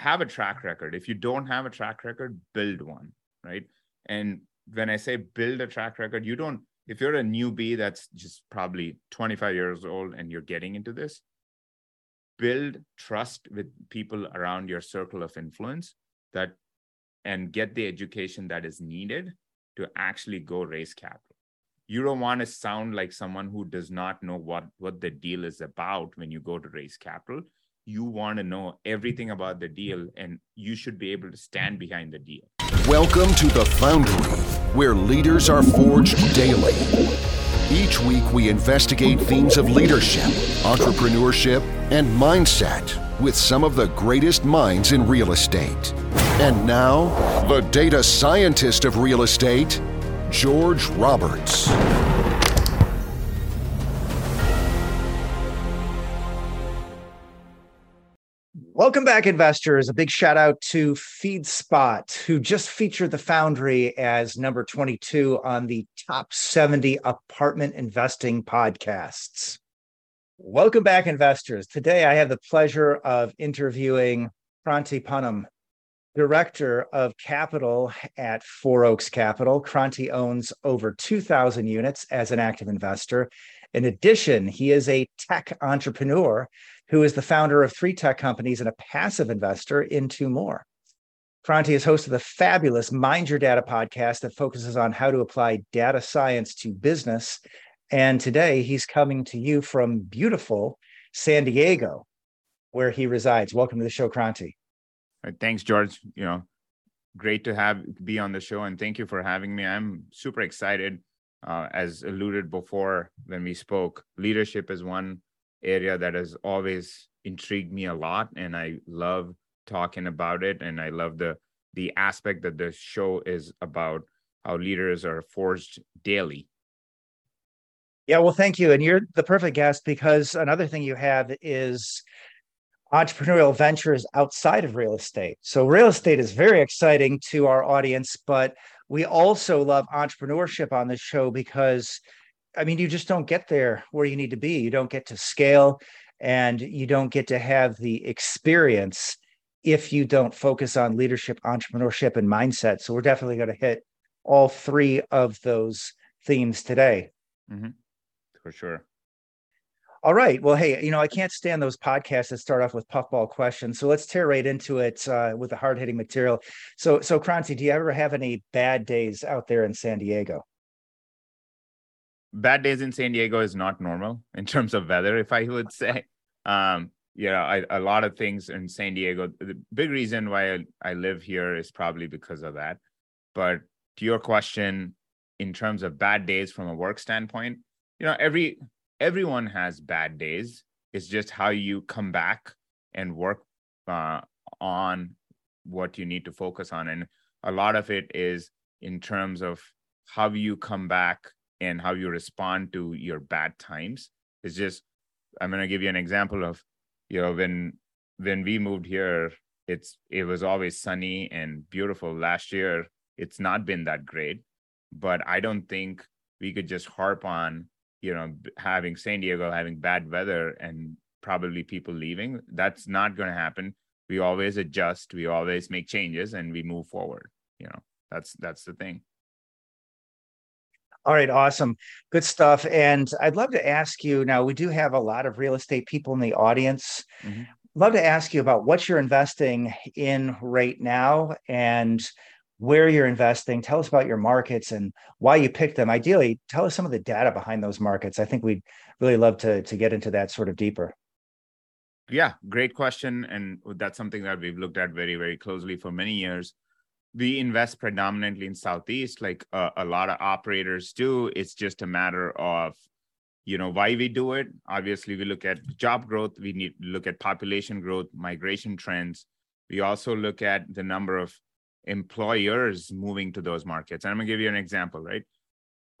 have a track record. If you don't have a track record, build one, right? And when I say build a track record, you don't, if you're a newbie that's just probably 25 years old and you're getting into this, build trust with people around your circle of influence that and get the education that is needed to actually go raise capital. You don't want to sound like someone who does not know what, what the deal is about when you go to raise capital. You want to know everything about the deal, and you should be able to stand behind the deal. Welcome to the Foundry, where leaders are forged daily. Each week, we investigate themes of leadership, entrepreneurship, and mindset with some of the greatest minds in real estate. And now, the data scientist of real estate, George Roberts. Welcome back, investors. A big shout out to FeedSpot, who just featured the Foundry as number 22 on the top 70 apartment investing podcasts. Welcome back, investors. Today, I have the pleasure of interviewing Kranti Ponnam, Director of Capital at Four Oaks Capital. Kranti owns over 2,000 units as an active investor. In addition, he is a tech entrepreneur who is the founder of three tech companies and a passive investor in two more. Kranti is host of the fabulous Mind Your Data podcast that focuses on how to apply data science to business. And today he's coming to you from beautiful San Diego, where he resides. Welcome to the show, Kranti. Thanks, George. You know, great to have be on the show, and thank you for having me. I'm super excited. Uh, as alluded before when we spoke, leadership is one area that has always intrigued me a lot and i love talking about it and i love the the aspect that the show is about how leaders are forged daily. Yeah well thank you and you're the perfect guest because another thing you have is entrepreneurial ventures outside of real estate. So real estate is very exciting to our audience but we also love entrepreneurship on this show because I mean, you just don't get there where you need to be. You don't get to scale and you don't get to have the experience if you don't focus on leadership, entrepreneurship, and mindset. So we're definitely going to hit all three of those themes today. Mm-hmm. For sure. All right. Well, hey, you know, I can't stand those podcasts that start off with puffball questions. So let's tear right into it uh, with the hard hitting material. So, so Kranti, do you ever have any bad days out there in San Diego? Bad days in San Diego is not normal in terms of weather, if I would say. Um, yeah, I, a lot of things in San Diego. The big reason why I, I live here is probably because of that. But to your question, in terms of bad days from a work standpoint, you know, every everyone has bad days. It's just how you come back and work uh, on what you need to focus on, and a lot of it is in terms of how you come back and how you respond to your bad times. It's just i'm going to give you an example of you know when when we moved here it's it was always sunny and beautiful. Last year it's not been that great but i don't think we could just harp on you know having san diego having bad weather and probably people leaving. That's not going to happen. We always adjust we always make changes and we move forward you know. That's that's the thing all right, awesome. Good stuff. And I'd love to ask you now, we do have a lot of real estate people in the audience. Mm-hmm. Love to ask you about what you're investing in right now and where you're investing. Tell us about your markets and why you picked them. Ideally, tell us some of the data behind those markets. I think we'd really love to, to get into that sort of deeper. Yeah, great question. And that's something that we've looked at very, very closely for many years we invest predominantly in southeast like uh, a lot of operators do. It's just a matter of you know why we do it. Obviously we look at job growth we need look at population growth migration trends. We also look at the number of employers moving to those markets. And i'm going to give you an example right?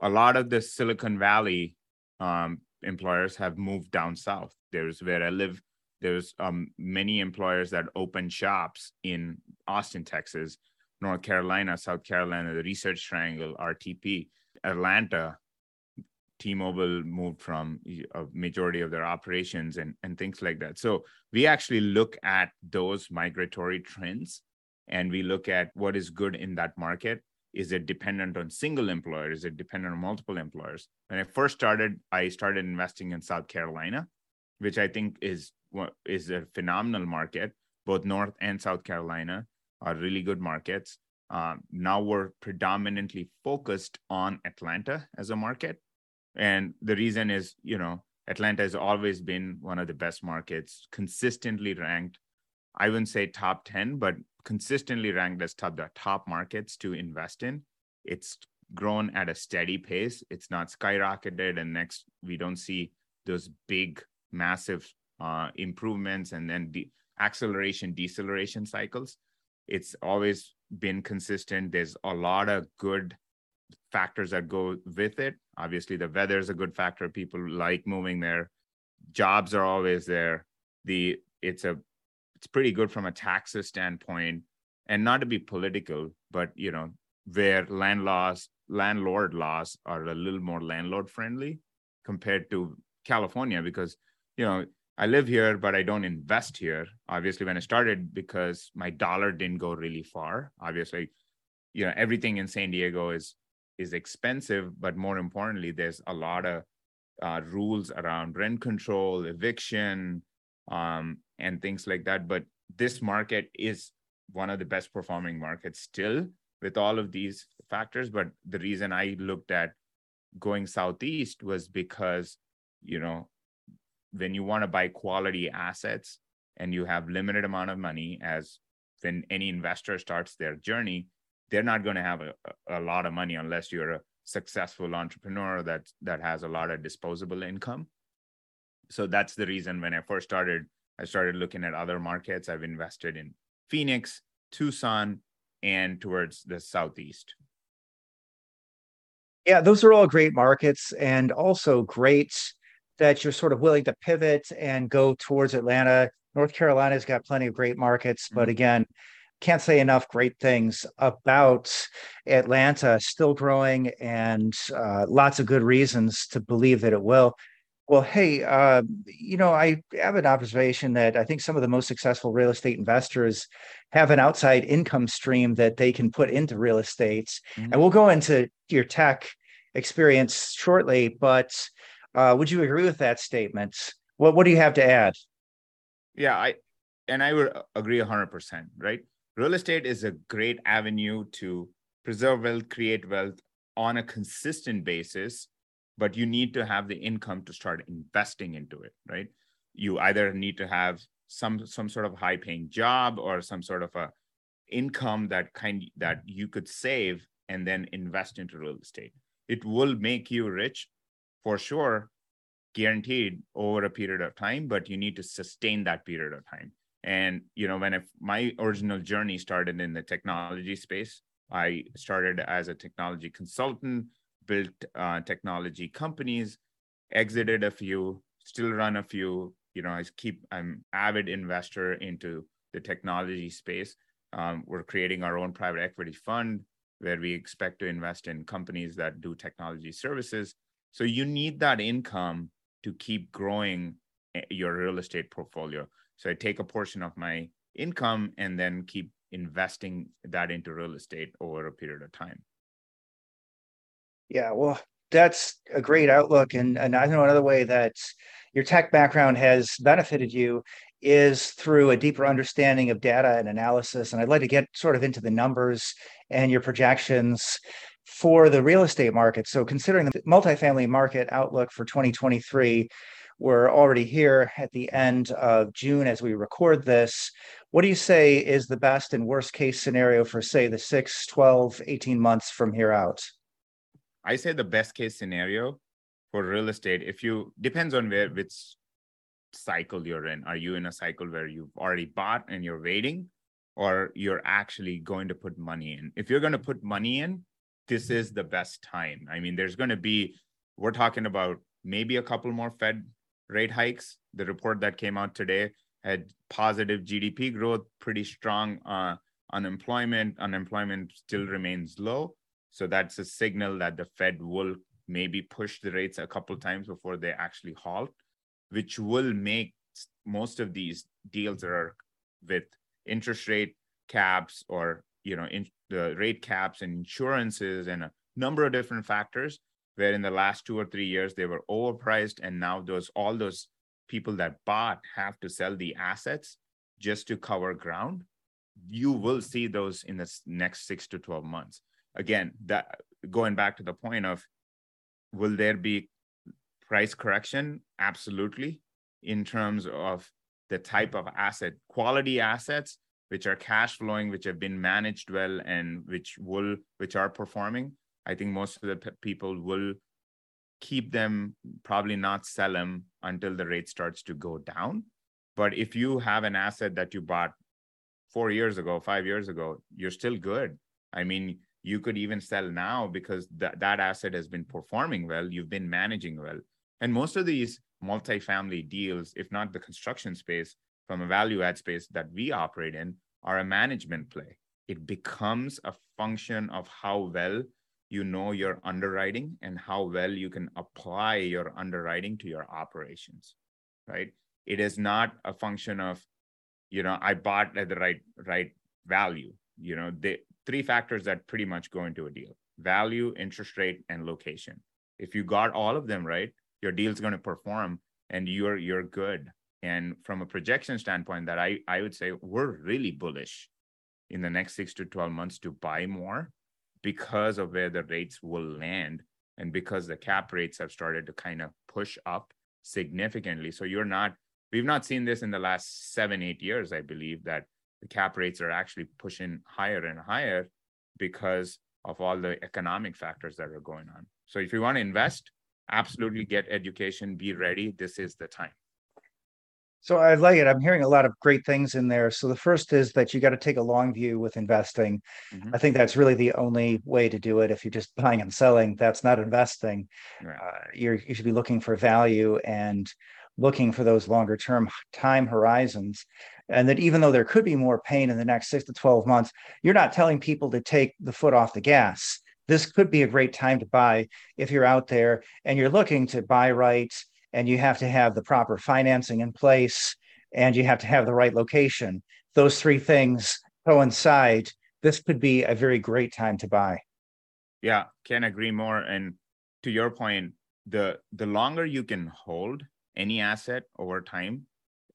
A lot of the silicon valley um, employers have moved down south. There's where i live there's um, many employers that open shops in austin texas North Carolina, South Carolina, the Research Triangle, RTP, Atlanta. T-Mobile moved from a majority of their operations and, and things like that. So we actually look at those migratory trends and we look at what is good in that market. Is it dependent on single employers? Is it dependent on multiple employers? When I first started, I started investing in South Carolina, which I think is is a phenomenal market. Both North and South Carolina are really good markets. Um, now we're predominantly focused on Atlanta as a market and the reason is, you know, Atlanta has always been one of the best markets, consistently ranked. I wouldn't say top 10, but consistently ranked as top the top markets to invest in. It's grown at a steady pace. It's not skyrocketed, and next we don't see those big, massive uh, improvements and then the acceleration, deceleration cycles. It's always been consistent. There's a lot of good factors that go with it. Obviously, the weather is a good factor. People like moving there. Jobs are always there. The it's a it's pretty good from a taxes standpoint, and not to be political, but you know where land laws, landlord laws are a little more landlord friendly compared to California because you know I live here, but I don't invest here. Obviously, when I started, because my dollar didn't go really far. Obviously, you know everything in San Diego is is expensive, but more importantly, there's a lot of uh, rules around rent control, eviction, um, and things like that. But this market is one of the best performing markets still with all of these factors. But the reason I looked at going southeast was because, you know, when you want to buy quality assets and you have limited amount of money, as when any investor starts their journey, they're not going to have a, a lot of money unless you're a successful entrepreneur that that has a lot of disposable income. So that's the reason when i first started i started looking at other markets. I've invested in phoenix tucson and towards the southeast. Yeah those are all great markets and also great that you're sort of willing to pivot and go towards atlanta north carolina's got plenty of great markets but mm-hmm. again can't say enough great things about Atlanta, still growing, and uh, lots of good reasons to believe that it will. Well, hey, uh, you know, I have an observation that I think some of the most successful real estate investors have an outside income stream that they can put into real estate. Mm-hmm. And we'll go into your tech experience shortly, but uh, would you agree with that statement? What What do you have to add? Yeah, I and I would agree hundred percent. Right real estate is a great avenue to preserve wealth, create wealth on a consistent basis, but you need to have the income to start investing into it, right? You either need to have some some sort of high paying job or some sort of a income that kind that you could save and then invest into real estate. It will make you rich for sure, guaranteed over a period of time, but you need to sustain that period of time. And you know when if my original journey started in the technology space i started as a technology consultant built uh, technology companies exited a few still run a few you know i keep i'm avid investor into the technology space. Um, we're creating our own private equity fund where we expect to invest in companies that do technology services so you need that income to keep growing eh, your real estate portfolio so I take a portion of my income and then keep investing that into real estate over a period of time. Yeah, well, that's a great outlook. And, and I know another way that your tech background has benefited you is through a deeper understanding of data and analysis. And I'd like to get sort of into the numbers and your projections for the real estate market. So, considering the multifamily market outlook for 2023, we're already here at the end of June as we record this. What do you say is the best and worst case scenario for, say, the 6, 12, 18 months from here out? I say the best case scenario for real estate, if you depends on where which cycle you're in. Are you in a cycle where you've already bought and you're waiting, or you're actually going to put money in? If you're going to put money in, this is the best time. I mean, there's going to be, we're talking about maybe a couple more Fed rate hikes. The report that came out today had positive GDP growth, pretty strong uh, unemployment. Unemployment still remains low. So that's a signal that the Fed will maybe push the rates a couple times before they actually halt, which will make most of these deals that are with interest rate caps or you know in the rate caps and insurances and a number of different factors where in the last two or three years they were overpriced. And now those all those people that bought have to sell the assets just to cover ground. You will see those in the next 6 to 12 months. Again that going back to the point of will there be price correction? Absolutely. In terms of the type of asset quality assets which are cash flowing which have been managed well and which will which are performing i think most of the p- people will keep them probably not sell them until the rate starts to go down. But if you have an asset that you bought 4 years ago 5 years ago you're still good. I mean you could even sell now because that, that asset has been performing well you've been managing well. And most of these multifamily deals if not the construction space from a value add space that we operate in are a management play. It becomes a function of how well you know your underwriting and how well you can apply your underwriting to your operations, right? It is not a function of, you know, I bought at the right right value. You know, the three factors that pretty much go into a deal: value, interest rate, and location. If you got all of them right, your deal's going to perform and you're you're good and from a projection standpoint, that I, I would say we're really bullish in the next six to 12 months to buy more because of where the rates will land and because the cap rates have started to kind of push up significantly. So you're not, we've not seen this in the last seven, eight years, I believe, that the cap rates are actually pushing higher and higher because of all the economic factors that are going on. So if you want to invest, absolutely get education, be ready. This is the time. So I like it. I'm hearing a lot of great things in there. So the first is that you got to take a long view with investing. Mm-hmm. I think that's really the only way to do it. If you're just buying and selling, that's not investing. Right. Uh, you should be looking for value and looking for those longer term time horizons. And that even though there could be more pain in the next six to 12 months, you're not telling people to take the foot off the gas. This could be a great time to buy if you're out there and you're looking to buy right and you have to have the proper financing in place and you have to have the right location. Those three things coincide. This could be a very great time to buy. Yeah, can't agree more. And to your point, the the longer you can hold any asset over time,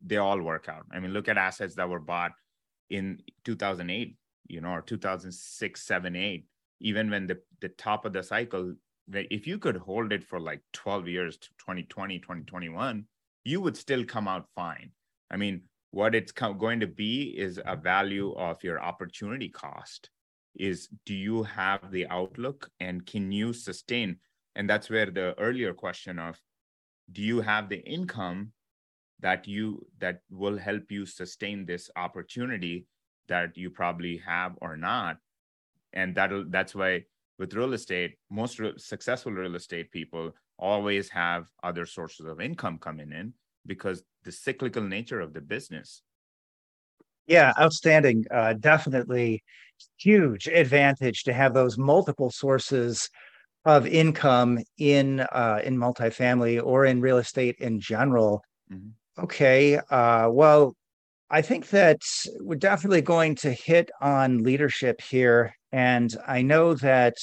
they all work out. I mean, look at assets that were bought in 2008, you know, or 2006, 7, 8. Even when the, the top of the cycle, if you could hold it for like 12 years to 2020 2021 you would still come out fine. I mean what it's going to be is a value of your opportunity cost is do you have the outlook and can you sustain? And that's where the earlier question of do you have the income that you that will help you sustain this opportunity that you probably have or not? And that'll that's why with real estate, most re- successful real estate people always have other sources of income coming in because the cyclical nature of the business. Yeah, outstanding. Uh, definitely huge advantage to have those multiple sources of income in uh, in multifamily or in real estate in general. Mm-hmm. Okay, uh, well, I think that we're definitely going to hit on leadership here and I know that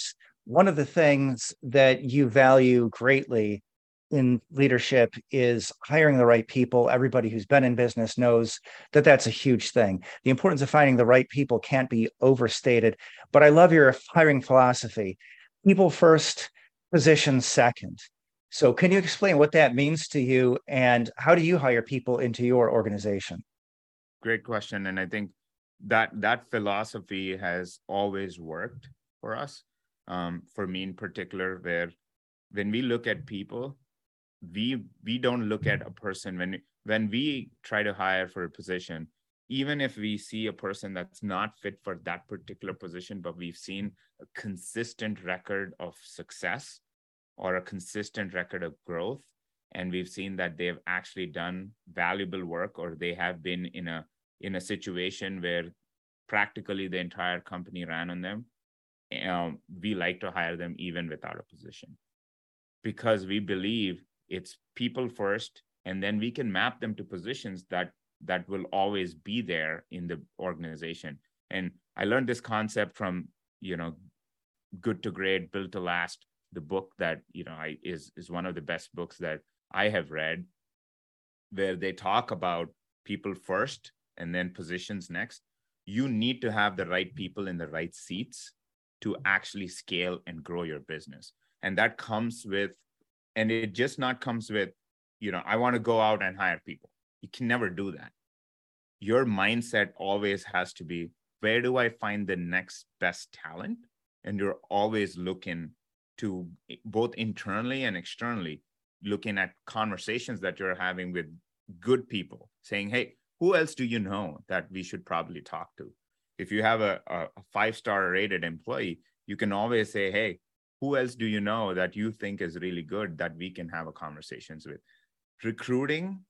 one of the things that you value greatly in leadership is hiring the right people. Everybody who's been in business knows that that's a huge thing. The importance of finding the right people can't be overstated. But I love your hiring philosophy people first, position second. So, can you explain what that means to you and how do you hire people into your organization? Great question. And I think that that philosophy has always worked for us. Um, for me in particular where when we look at people we we don't look at a person when when we try to hire for a position even if we see a person that's not fit for that particular position but we've seen a consistent record of success or a consistent record of growth and we've seen that they've actually done valuable work or they have been in a in a situation where practically the entire company ran on them, um, we like to hire them even without a position. because we believe it's people first and then we can map them to positions that that will always be there in the organization and i learned this concept from you know good to great built to last the book that you know I, is is one of the best books that i have read where they talk about people first and then positions next you need to have the right people in the right seats to actually scale and grow your business. And that comes with and it just not comes with you know i want to go out and hire people. You can never do that. Your mindset always has to be where do i find the next best talent? And you're always looking to both internally and externally looking at conversations that you're having with good people saying hey who else do you know that we should probably talk to? If you have a, a five star rated employee you can always say hey who else do you know that you think is really good that we can have a conversations with? Recruiting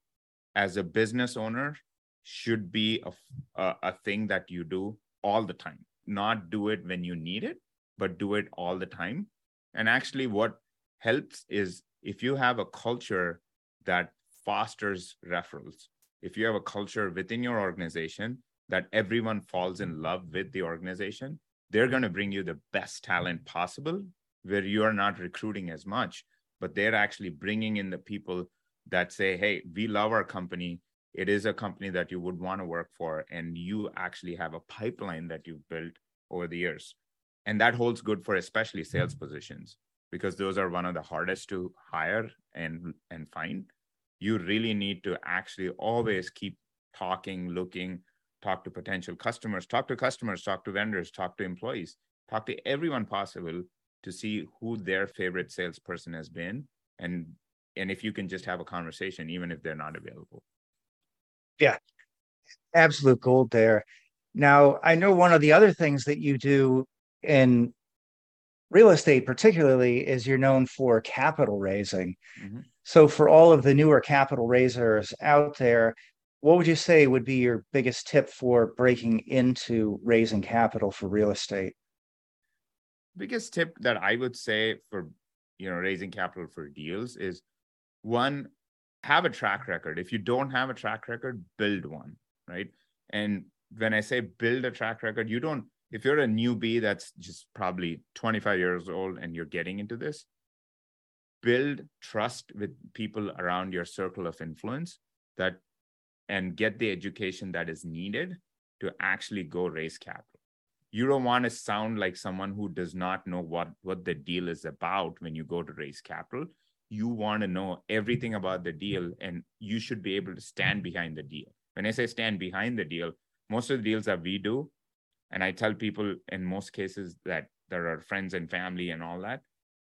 as a business owner should be a, a, a thing that you do all the time. Not do it when you need it but do it all the time. And actually what helps is if you have a culture that fosters referrals if you have a culture within your organization that everyone falls in love with the organization they're going to bring you the best talent possible where you are not recruiting as much but they're actually bringing in the people that say hey we love our company. It is a company that you would want to work for and you actually have a pipeline that you've built over the years. And that holds good for especially sales mm-hmm. positions because those are one of the hardest to hire and and find you really need to actually always keep talking looking talk to potential customers talk to customers talk to vendors talk to employees talk to everyone possible to see who their favorite salesperson has been. And and if you can just have a conversation even if they're not available. Yeah. Absolute gold there. Now i know one of the other things that you do in real estate particularly is you're known for capital raising. Mm-hmm. So for all of the newer capital raisers out there what would you say would be your biggest tip for breaking into raising capital for real estate biggest tip that I would say for you know raising capital for deals is one have a track record. If you don't have a track record, build one, right? And when I say build a track record, you don't if you're a newbie that's just probably 25 years old and you're getting into this, build trust with people around your circle of influence that and get the education that is needed to actually go raise capital. You don't want to sound like someone who does not know what what the deal is about when you go to raise capital. You want to know everything about the deal and you should be able to stand behind the deal. When i say stand behind the deal most of the deals that we do and i tell people in most cases that there are friends and family and all that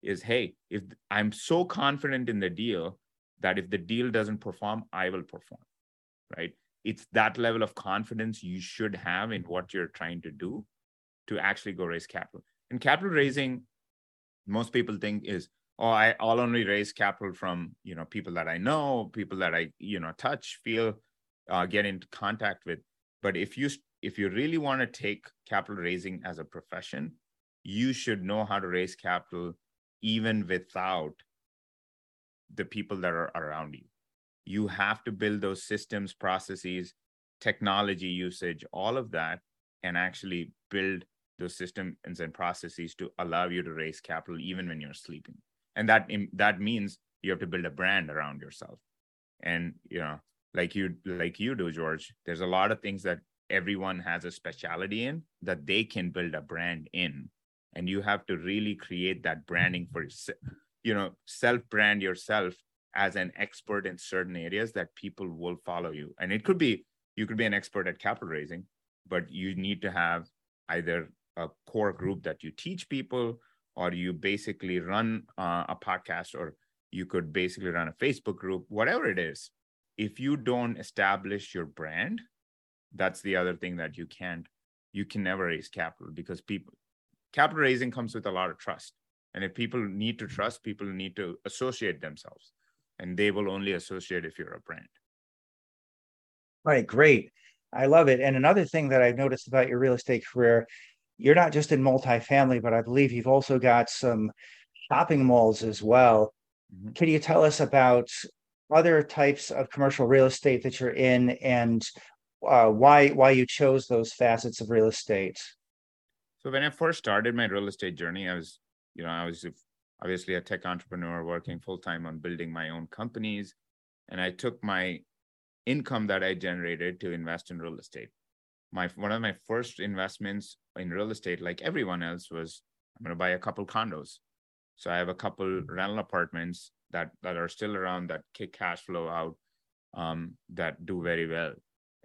is hey if i'm so confident in the deal that if the deal doesn't perform i will perform right it's that level of confidence you should have in what you're trying to do to actually go raise capital. And capital raising, most people think is, oh, I, I'll only raise capital from you know people that I know, people that I you know touch, feel, uh, get into contact with. But if you if you really want to take capital raising as a profession, you should know how to raise capital even without the people that are around you. You have to build those systems, processes, technology usage, all of that, and actually build those systems and processes to allow you to raise capital even when you're sleeping. And that that means you have to build a brand around yourself. And you know like you like you do george there's a lot of things that everyone has a specialty in that they can build a brand in and you have to really create that branding for you know self brand yourself as an expert in certain areas that people will follow you. And it could be you could be an expert at capital raising but you need to have either a core group that you teach people or you basically run uh, a podcast or you could basically run a facebook group whatever it is. If you don't establish your brand that's the other thing that you can't you can never raise capital because people capital raising comes with a lot of trust. And if people need to trust people need to associate themselves and they will only associate if you're a brand. Right great. I love it. And another thing that i've noticed about your real estate career you're not just in multifamily, but I believe you've also got some shopping malls as well. mm-hmm. can you tell us about other types of commercial real estate that you're in and uh, why why you chose those facets of real estate so when i first started my real estate journey i was you know i was obviously a tech entrepreneur working full time on building my own companies. And i took my income that i generated to invest in real estate. My one of my first investments in real estate like everyone else was i'm going to buy a couple condos. So i have a couple rental apartments that that are still around that kick cash flow out um, that do very well.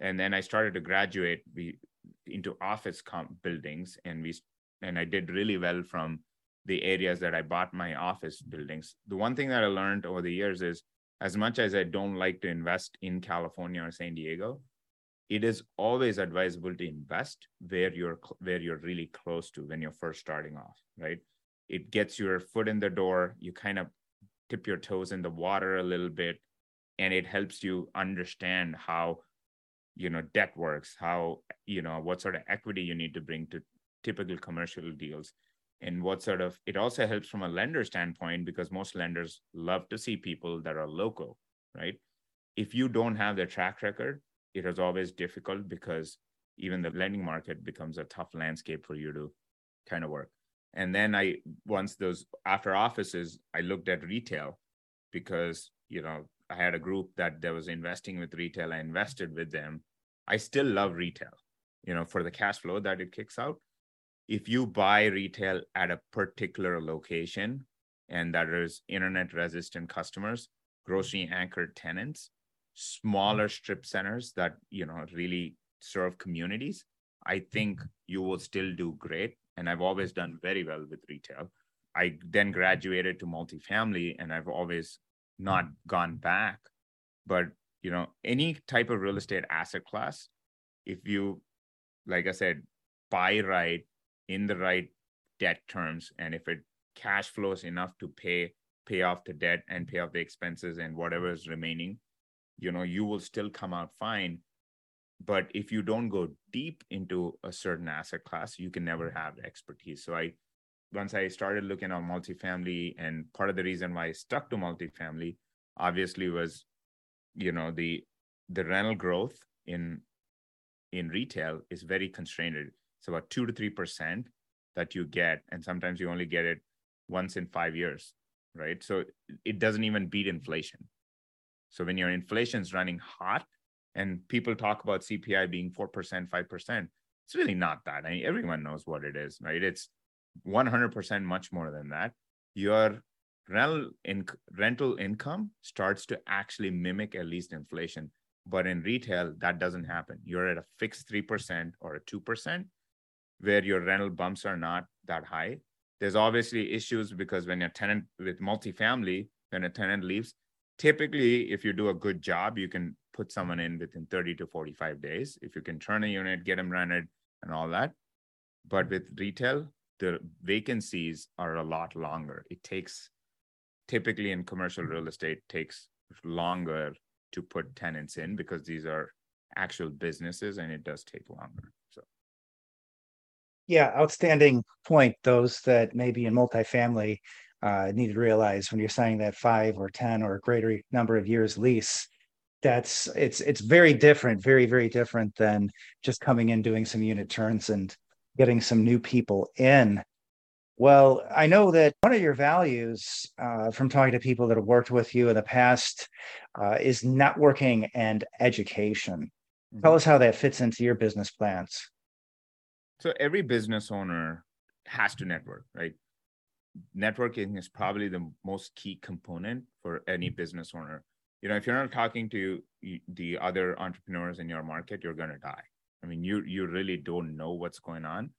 And then i started to graduate we, into office comp buildings and we and i did really well from the areas that i bought my office buildings. The one thing that i learned over the years is as much as i don't like to invest in california or san diego it is always advisable to invest where you're where you're really close to when you're first starting off right? It gets your foot in the door you kind of dip your toes in the water a little bit and it helps you understand how you know debt works how you know what sort of equity you need to bring to typical commercial deals. And what sort of it also helps from a lender standpoint because most lenders love to see people that are local right? If you don't have the track record it is always difficult because even the lending market becomes a tough landscape for you to kind of work. And then i once those after offices i looked at retail because you know i had a group that that was investing with retail. I invested with them. I still love retail you know for the cash flow that it kicks out. If you buy retail at a particular location and that is internet resistant customers grocery anchored tenants smaller strip centers that you know really serve communities i think you will still do great. And I've always done very well with retail. I then graduated to multifamily and I've always not mm. gone back. But you know, any type of real estate asset class, if you, like I said, buy right in the right debt terms, and if it cash flows enough to pay pay off the debt and pay off the expenses and whatever is remaining, you know, you will still come out fine. But if you don't go deep into a certain asset class you can never mm. have expertise. So i once i started looking at multifamily and part of the reason why i stuck to multifamily obviously was you know the the rental growth in in retail is very constrained it's about 2 to 3% that you get and sometimes you only get it once in 5 years right so it doesn't even beat inflation so when your inflation's running hot and people talk about CPI being 4%, 5%. It's really not that. I mean, everyone knows what it is, right? It's 100% much more than that. Your rental, in, rental income starts to actually mimic at least inflation. But in retail, that doesn't happen. You're at a fixed 3% or a 2%, where your rental bumps are not that high. There's obviously issues because when a tenant with multifamily, when a tenant leaves, typically, if you do a good job, you can put someone in within 30 to 45 days. If you can turn a unit, get them rented, and all that. But with retail, the vacancies are a lot longer. It takes typically in commercial real estate takes longer to put tenants in because these are actual businesses and it does take longer. So yeah, outstanding point. Those that maybe in multifamily uh, need to realize when you're signing that five or 10 or greater number of years lease, that's it's it's very different very very different than just coming in doing some unit turns and getting some new people in. Well i know that one of your values uh, from talking to people that have worked with you in the past uh, is networking and education. Mm-hmm. tell us how that fits into your business plans. So every business owner has to network right? Networking is probably the most key component for any business owner. You know if you're not talking to the other entrepreneurs in your market you're going to die i mean you you really don't know what's going on.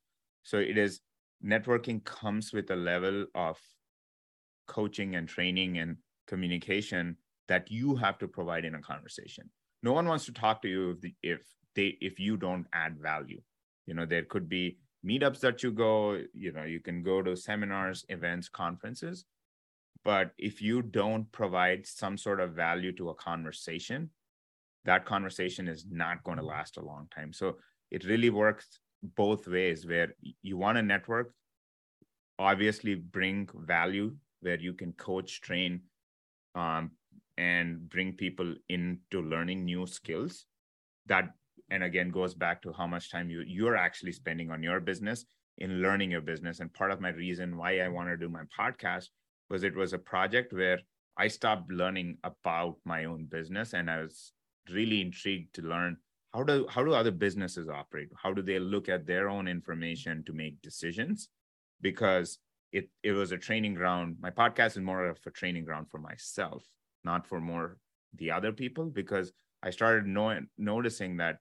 So it is networking comes with a level of coaching and training and communication that you have to provide in a conversation. No one wants to talk to you if the, if they if you don't add value. You know there could be meetups that you go you know you can go to seminars events conferences. But if you don't provide some sort of value to a conversation, that conversation is not going to last a long time. So it really works both ways where you want to network, obviously bring value where you can coach, train, um, and bring people into learning new skills. That and again goes back to how much time you you're actually spending on your business in learning your business. And part of my reason why i want to do my podcast was it was a project where i stopped learning about my own business and i was really intrigued to learn how do how do other businesses operate? How do they look at their own information to make decisions? Because it it was a training ground. My podcast is more of a training ground for myself not for more the other people because i started knowing noticing that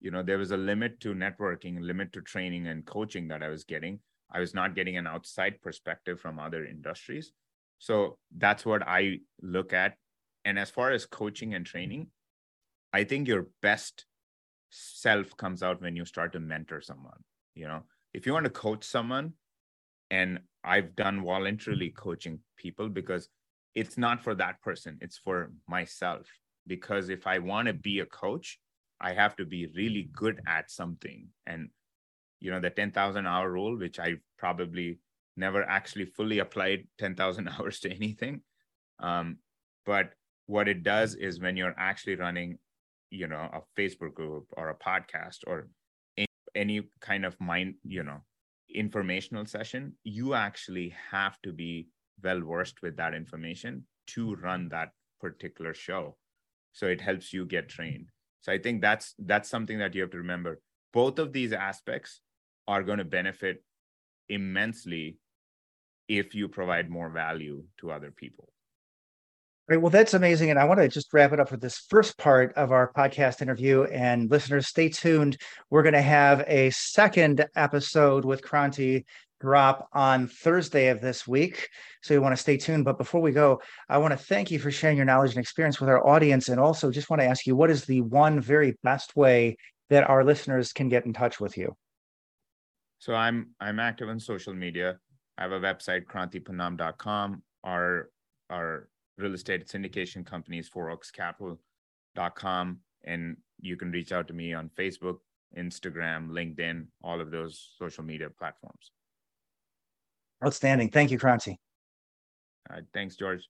you know there was a limit to networking limit to training and coaching that i was getting. I was not getting an outside perspective from other industries. So that's what i look at. And as far as coaching and training i think your best self comes out when you start to mentor someone you know? If you want to coach someone and i've done voluntarily coaching people because it's not for that person it's for myself. Because if i want to be a coach i have to be really good at something. And you know the 10000 hour rule which i probably never actually fully applied 10000 hours to anything um, but what it does is when you're actually running you know a facebook group or a podcast or any, any kind of mind you know informational session you actually have to be well versed with that information to run that particular show. So it helps you get trained. So i think that's that's something that you have to remember. Both of these aspects are going to benefit immensely if you provide more value to other people Right. Well, that's amazing. And I want to just wrap it up for this first part of our podcast interview. And listeners, stay tuned. We're going to have a second episode with Kranti drop on Thursday of this week. So you want to stay tuned. But before we go, I want to thank you for sharing your knowledge and experience with our audience. And also just want to ask you what is the one very best way that our listeners can get in touch with you? So I'm I'm active on social media. I have a website, krantiponnam.com. Our our real estate syndication companies, fouroakscapital.com. And you can reach out to me on Facebook, Instagram, LinkedIn, all of those social media platforms. Outstanding. Thank you, Kranti. All right. Thanks, George.